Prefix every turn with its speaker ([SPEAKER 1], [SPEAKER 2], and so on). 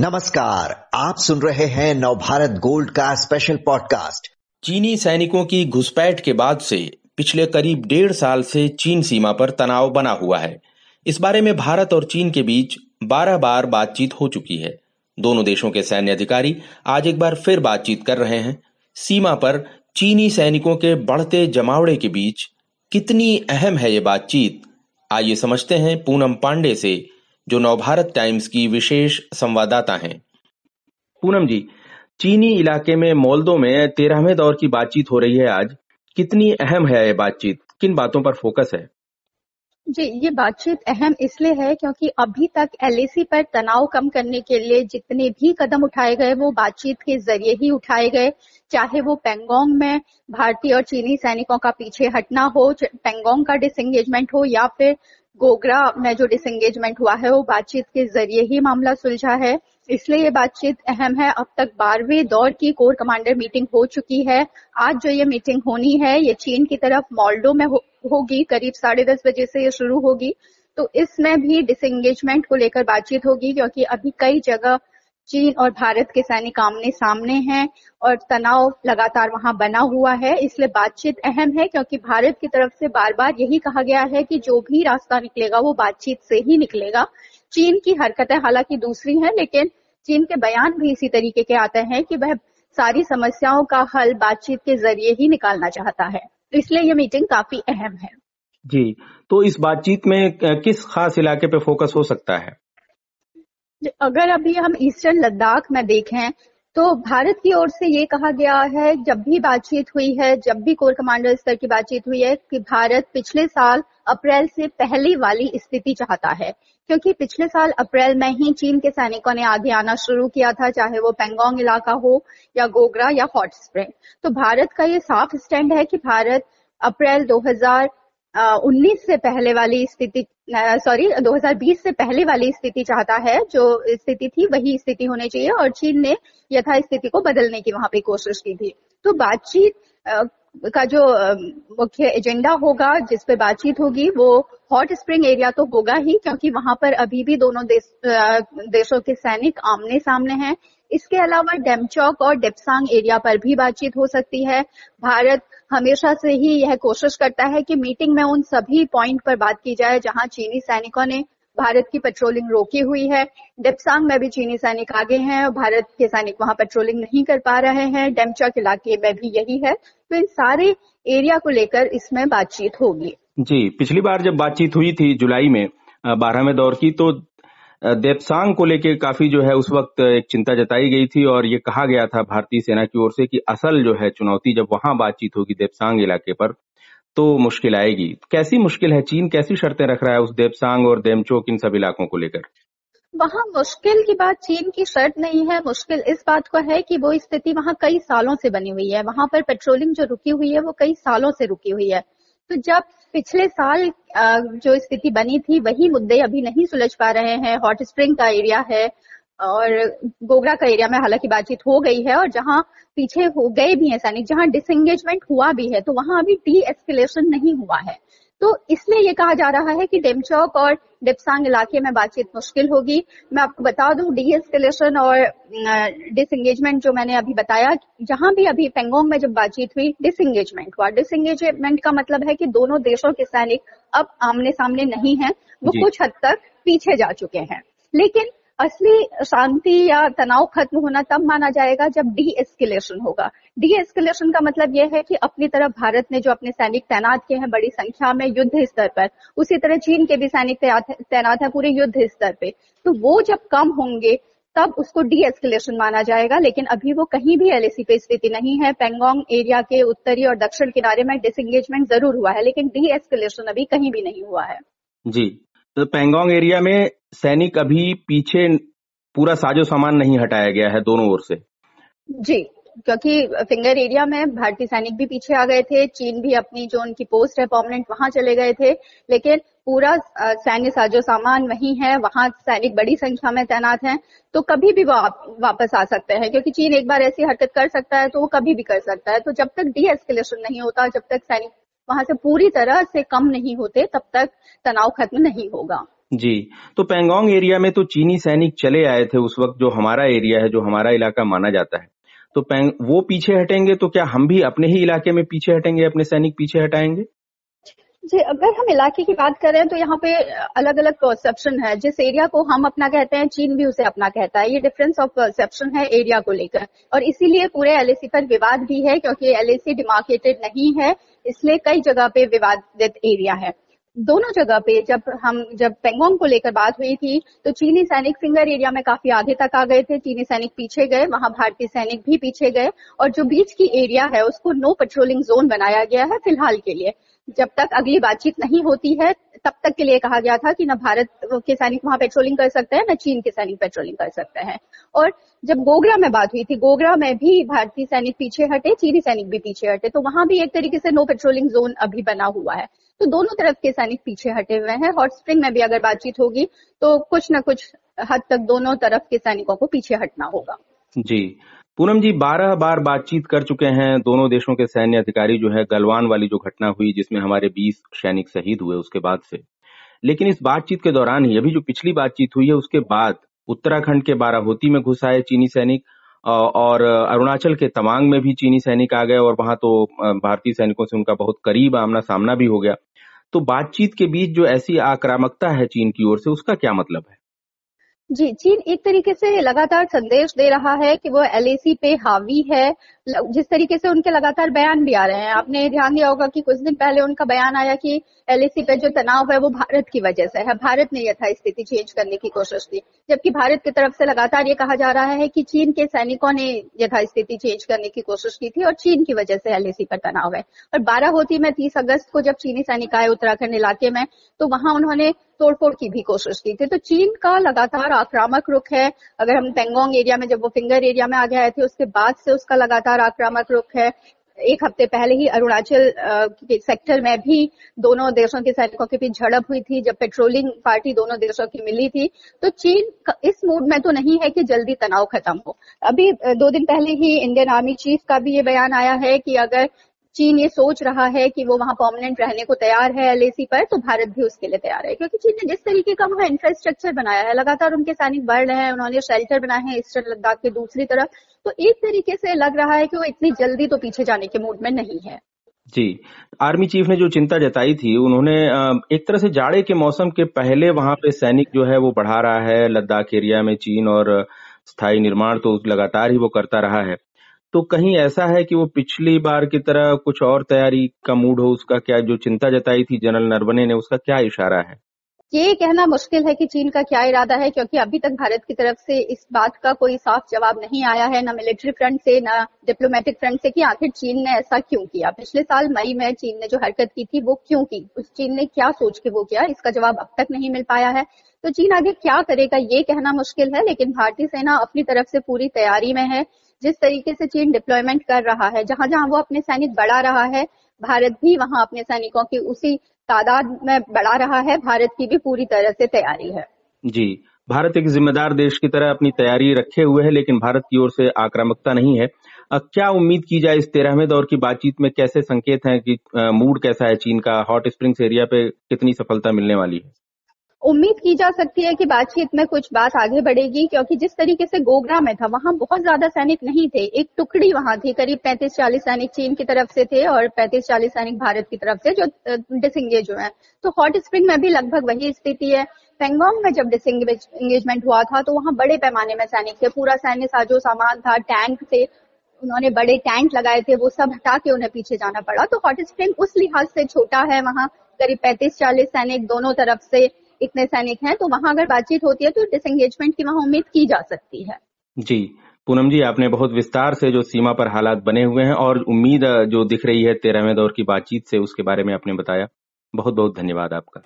[SPEAKER 1] नमस्कार, आप सुन रहे हैं नवभारत गोल्ड का स्पेशल पॉडकास्ट
[SPEAKER 2] चीनी सैनिकों की घुसपैठ के बाद से पिछले करीब डेढ़ साल से चीन सीमा पर तनाव बना हुआ है। इस बारे में भारत और चीन के बीच बारह बार बातचीत हो चुकी है। दोनों देशों के सैन्य अधिकारी आज एक बार फिर बातचीत कर रहे हैं। सीमा पर चीनी सैनिकों के बढ़ते जमावड़े के बीच कितनी अहम है ये बातचीत? आइए समझते हैं पूनम पांडे से जो नवभारत टाइम्स की विशेष संवाददाता हैं। पूनम जी चीनी इलाके में मोल्दो में तेरहवें दौर की बातचीत हो रही है आज। कितनी अहम है ये बातचीत? किन बातों पर फोकस है?
[SPEAKER 3] जी ये बातचीत अहम इसलिए है क्योंकि अभी तक एलएसी पर तनाव कम करने के लिए जितने भी कदम उठाए गए वो बातचीत के ज़रिए ही उठाए गए। चाहे वो पेंगोंग में भारतीय और चीनी सैनिकों का पीछे हटना हो पेंगोंग का डिसंगेजमेंट हो या फिर गोगरा में जो डिसंगेजमेंट हुआ है वो बातचीत के ज़रिए ही मामला सुलझा है। इसलिए ये बातचीत अहम है। अब तक बारहवें दौर की कोर कमांडर मीटिंग हो चुकी है। आज जो ये मीटिंग होनी है ये चीन की तरफ़ मॉल्डो में हो, होगी। करीब साढ़े दस बजे से ये शुरू होगी। तो इसमें भी डिसंगेजमेंट को लेकर बातचीत होगी क्योंकि अभी कई जगह चीन और भारत के सैनिक आमने सामने हैं और तनाव लगातार वहाँ बना हुआ है। इसलिए बातचीत अहम है, क्योंकि भारत की तरफ़ से बार बार यही कहा गया है कि जो भी रास्ता निकलेगा, वो बातचीत से ही निकलेगा। चीन की हरकतें हालाँकि दूसरी हैं, लेकिन चीन के बयान भी इसी तरीके के आते हैं कि वह सारी समस्याओं का हल बातचीत के ज़रिए ही निकालना चाहता है। इसलिए ये मीटिंग काफ़ी अहम है।
[SPEAKER 2] जी तो इस बातचीत में किस खास इलाके पे फोकस हो सकता है?
[SPEAKER 3] अगर अभी हम ईस्टर्न लद्दाख में देखें तो भारत की ओर से ये कहा गया है, जब भी बातचीत हुई है, जब भी कोर कमांडर स्तर की बातचीत हुई है, कि भारत पिछले साल अप्रैल से पहले वाली स्थिति चाहता है। क्योंकि पिछले साल अप्रैल में ही चीन के सैनिकों ने आगे आना शुरू किया था, चाहे वो पेंगोंग इलाका हो, या गोगरा, या हॉट स्प्रिंग। तो भारत का ये साफ़ स्टैंड है कि भारत अप्रैल 2019 से पहले वाली स्थिति सॉरी 2020 से पहले वाली स्थिति चाहता है, जो स्थिति थी, वही स्थिति होनी चाहिए, और चीन ने यथा स्थिति को बदलने की वहाँ पे कोशिश की थी। तो बातचीत का जो मुख्य एजेंडा होगा, जिस पे बातचीत होगी, वो हॉट स्प्रिंग एरिया तो होगा ही, क्योंकि वहाँ पर अभी भी दोनों देश देशों के सैनिक आमने सामने हैं इसके अलावा डेमचौक और डेपसांग एरिया पर भी बातचीत हो सकती है। भारत हमेशा से ही यह कोशिश करता है कि मीटिंग में उन सभी पॉइंट पर बात की जाए जहाँ चीनी सैनिकों ने भारत की पेट्रोलिंग रोकी हुई है। डेपसांग में भी चीनी सैनिक आगे हैं और भारत के सैनिक वहाँ पेट्रोलिंग नहीं कर पा रहे हैं। डेमचौक इलाके में भी यही है। तो इन सारे एरिया को लेकर इसमें बातचीत होगी।
[SPEAKER 2] जी, पिछली बार जब बातचीत हुई थी जुलाई में बारहवें दौर की तो देपसांग को लेके काफ़ी जो है उस वक्त एक चिंता जताई गई थी और ये कहा गया था भारतीय सेना की ओर से कि असल जो है चुनौती जब वहाँ बातचीत होगी देपसांग इलाके पर तो मुश्किल आएगी। कैसी मुश्किल है चीन? कैसी शर्तें रख रहा है उस देपसांग और देमचोक इन सब इलाकों को लेकर?
[SPEAKER 3] वहाँ मुश्किल की बात चीन की शर्त नहीं है। मुश्किल इस बात को है कि वो स्थिति वहाँ कई सालों से बनी हुई है। वहाँ पर पेट्रोलिंग जो रुकी हुई है, वो कई सालों से रुकी हुई है। तो जब पिछले साल जो स्थिति बनी थी, वही मुद्दे अभी नहीं सुलझ पा रहे हैं। हॉट स्प्रिंग का एरिया है और गोगरा का एरिया में हालाँकि बातचीत हो गई है और जहाँ पीछे हो गए भी हैं सैनिक, जहाँ डिसंगेजमेंट हुआ भी है तो वहाँ अभी डी एस्केलेशन नहीं हुआ है। तो इसलिए ये कहा जा रहा है कि डेमचौक और डिप्सांग इलाके में बातचीत मुश्किल होगी। मैं आपको बता दूँ डी एस्केलेशन और डिसंगेजमेंट जो मैंने अभी बताया जहाँ भी अभी पेंगोंग में जब बातचीत हुई डिसंगेजमेंट हुआ। डिसंगेजमेंट का मतलब है कि दोनों देशों के सैनिक अब आमने सामने नहीं है वो कुछ हद तक पीछे जा चुके हैं। लेकिन असली शांति या तनाव खत्म होना तब माना जाएगा जब डी एस्केलेशन होगा। डी एस्केलेशन का मतलब यह है कि अपनी तरफ़ भारत ने जो अपने सैनिक तैनात किए हैं, बड़ी संख्या में युद्ध स्तर पर, उसी तरह चीन के भी सैनिक तैनात है पूरे युद्ध स्तर पे। तो वो जब कम होंगे, तब उसको डी एस्केलेशन माना जाएगा, लेकिन अभी वो कहीं भी एलएसी पे स्थिति नहीं है। पेंगोंग एरिया के उत्तरी और दक्षिण किनारे में डिसंगेजमेंट ज़रूर हुआ है, लेकिन डी एस्केलेशन अभी कहीं भी नहीं हुआ है।
[SPEAKER 2] जी तो पेंगोंग एरिया में सैनिक अभी पीछे पूरा साजो सामान नहीं हटाया गया है दोनों ओर से।
[SPEAKER 3] जी, क्योंकि फिंगर एरिया में भारतीय सैनिक भी पीछे आ गए थे, चीन भी अपनी जो उनकी पोस्ट है परमानेंट वहाँ चले गए थे, लेकिन पूरा सैन्य साजो सामान वही है, वहाँ सैनिक बड़ी संख्या में तैनात हैं तो कभी भी वो वापस आ सकते हैं, क्योंकि चीन एक बार ऐसी हरकत कर सकता है तो वो कभी भी कर सकता है तो जब तक डी एस्केलेशन नहीं होता, जब तक सैनिक वहाँ से पूरी तरह से कम नहीं होते, तब तक तनाव खत्म नहीं होगा।
[SPEAKER 2] जी। तो पेंगोंग एरिया में तो चीनी सैनिक चले आए थे उस वक्त, जो हमारा एरिया है, जो हमारा इलाका माना जाता है। तो पेंग, वो पीछे हटेंगे तो क्या हम भी अपने ही इलाके में पीछे हटेंगे, अपने सैनिक पीछे हटाएँगे?
[SPEAKER 3] जी, अगर हम इलाके की बात करें तो यहाँ पे अलग अलग परसेप्शन है। जिस एरिया को हम अपना कहते हैं, चीन भी उसे अपना कहता है। ये डिफरेंस ऑफ़ परसेप्शन है एरिया को लेकर। और इसीलिए पूरे एलएसी पर विवाद भी है, क्योंकि एलएसी डिमार्केटेड नहीं है, इसलिए कई जगह पे विवादित एरिया है। दोनों जगह पे जब हम, जब पेंगोंग को लेकर बात हुई थी तो चीनी सैनिक फिंगर एरिया में काफ़ी आगे तक आ गए थे। चीनी सैनिक पीछे गए, वहाँ भारतीय सैनिक भी पीछे गए और जो बीच की एरिया है, उसको नो पेट्रोलिंग जोन बनाया गया है फ़िलहाल के लिए। जब तक अगली बातचीत नहीं होती है, तब तक के लिए कहा गया था कि न भारत के सैनिक वहाँ पेट्रोलिंग कर सकते हैं, न चीन के सैनिक पेट्रोलिंग कर सकते हैं। और जब गोगरा में बात हुई थी, गोगरा में भी भारतीय सैनिक पीछे हटे, चीनी सैनिक भी पीछे हटे तो वहाँ भी एक तरीके से नो पेट्रोलिंग जोन अभी बना हुआ है। तो दोनों तरफ़ के सैनिक पीछे हटे हुए हैं। हॉट स्प्रिंग में भी अगर बातचीत होगी तो कुछ न कुछ हद तक दोनों तरफ़ के सैनिकों को पीछे हटना होगा।
[SPEAKER 2] जी। पूनम जी, बारह बार बातचीत कर चुके हैं दोनों देशों के सैन्य अधिकारी जो है, गलवान वाली जो घटना हुई, जिसमें हमारे 20 सैनिक शहीद हुए उसके बाद से। लेकिन इस बातचीत के दौरान ही, अभी जो पिछली बातचीत हुई है, उसके बाद उत्तराखंड के बाराहोती में घुस आए चीनी सैनिक और अरुणाचल के तवांग में भी चीनी सैनिक आ गए, और वहाँ तो भारतीय सैनिकों से उनका बहुत करीब आमना सामना भी हो गया। तो बातचीत के बीच जो ऐसी आक्रामकता है चीन की ओर से, उसका क्या मतलब है?
[SPEAKER 3] जी, चीन एक तरीके से लगातार संदेश दे रहा है कि वो एलएसी पे हावी है। जिस तरीके से उनके लगातार बयान भी आ रहे हैं, आपने ध्यान दिया होगा कि कुछ दिन पहले उनका बयान आया कि एलएसी पे जो तनाव है वो भारत की वजह से है। भारत ने यथा स्थिति चेंज करने की कोशिश की, जबकि भारत की तरफ़ से लगातार ये कहा जा रहा है कि चीन के सैनिकों ने यथा स्थिति चेंज करने की कोशिश की थी और चीन की वजह से एलएसी पर तनाव है। और बारह होती में तीस अगस्त को जब चीनी सैनिक आए उत्तराखंड इलाके में तो वहाँ उन्होंने तोड़फोड़ की भी कोशिश की थी। तो चीन का लगातार आक्रामक रुख है। अगर हम पेंगोंग एरिया में जब वो फिंगर एरिया में आगे आए थे, उसके बाद से उसका लगातार आक्रामक रुख है। एक हफ़्ते पहले ही अरुणाचल के सेक्टर में भी दोनों देशों के सैनिकों के बीच झड़प हुई थी, जब पेट्रोलिंग पार्टी दोनों देशों की मिली थी। तो चीन इस मूड में तो नहीं है कि जल्दी तनाव खत्म हो। अभी दो दिन पहले ही इंडियन आर्मी चीफ का भी ये बयान आया है कि अगर चीन ये सोच रहा है कि वो वहाँ परमानेंट रहने को तैयार है एलएसी पर तो भारत भी उसके लिए तैयार है। क्योंकि चीन ने जिस तरीके का वहाँ इंफ्रास्ट्रक्चर बनाया है, लगातार उनके सैनिक बढ़ रहे हैं, उन्होंने शेल्टर बनाए हैं ईस्टर्न लद्दाख के दूसरी तरफ़ तो एक तरीके से लग रहा है कि वो इतनी जल्दी तो पीछे जाने के मूड में नहीं है।
[SPEAKER 2] जी। आर्मी चीफ ने जो चिंता जताई थी, उन्होंने एक तरह से जाड़े के मौसम के पहले वहाँ पे सैनिक जो है वो बढ़ा रहा है, लद्दाख एरिया में चीन और स्थायी निर्माण तो लगातार ही वो करता रहा है। तो कहीं ऐसा है कि वो पिछली बार की तरह कुछ और तैयारी का मूड हो, उसका क्या जो चिंता जताई थी जनरल नरवने ने, उसका क्या इशारा है?
[SPEAKER 3] ये कहना मुश्किल है कि चीन का क्या इरादा है, क्योंकि अभी तक भारत की तरफ़ से इस बात का कोई साफ़ जवाब नहीं आया है, न मिलिट्री फ्रंट से, न डिप्लोमेटिक फ्रंट से कि आखिर चीन ने ऐसा क्यों किया। पिछले साल मई में चीन ने जो हरकत की थी, वो क्यों की? उस चीन ने क्या सोच के वो किया? इसका जवाब अब तक नहीं मिल पाया है। तो चीन आगे क्या करेगा, ये कहना मुश्किल है, लेकिन भारतीय सेना अपनी तरफ़ से पूरी तैयारी में है। जिस तरीके से चीन डिप्लॉयमेंट कर रहा है जहाँ जहाँ वो अपने सैनिक बढ़ा रहा है, भारत भी वहाँ अपने सैनिकों की उसी तादाद में बढ़ा रहा है, भारत की भी पूरी तरह से तैयारी है।
[SPEAKER 2] जी, भारत एक जिम्मेदार देश की तरह अपनी तैयारी रखे हुए है, लेकिन भारत की ओर से आक्रामकता नहीं है। क्या उम्मीद की जाए इस तेरहवें दौर की बातचीत में कैसे संकेत हैं कि मूड कैसा है चीन का? हॉट स्प्रिंग्स एरिया पे कितनी सफलता मिलने वाली है?
[SPEAKER 3] उम्मीद की जा सकती है कि बातचीत में कुछ बात आगे बढ़ेगी, क्योंकि जिस तरीके से गोगरा में था, वहाँ बहुत ज़्यादा सैनिक नहीं थे। एक टुकड़ी वहाँ थी, करीब 35-40 सैनिक चीन की तरफ़ से थे और 35-40 सैनिक भारत की तरफ़ से जो डिसंगेज हुए हैं। तो हॉट स्प्रिंग में भी लगभग वही स्थिति है। पेंगोंग में जब डिसंगेजमेंट हुआ था तो वहाँ बड़े पैमाने में सैनिक थे। पूरा सैन्य साजो सामान था टैंक थे, उन्होंने बड़े टैंक लगाए थे, वो सब हटा के उन्हें पीछे जाना पड़ा। तो हॉट स्प्रिंग उस लिहाज से छोटा है, वहाँ करीब पैंतीस चालीस सैनिक दोनों तरफ़ से इतने सैनिक हैं तो वहाँ अगर बातचीत होती है तो डिसंगेजमेंट की वहाँ उम्मीद की जा सकती है।
[SPEAKER 2] जी, पूनम जी, आपने बहुत विस्तार से जो सीमा पर हालात बने हुए हैं और उम्मीद, जो दिख रही है तेरहवें दौर की बातचीत से, उसके बारे में आपने बताया। बहुत बहुत धन्यवाद आपका।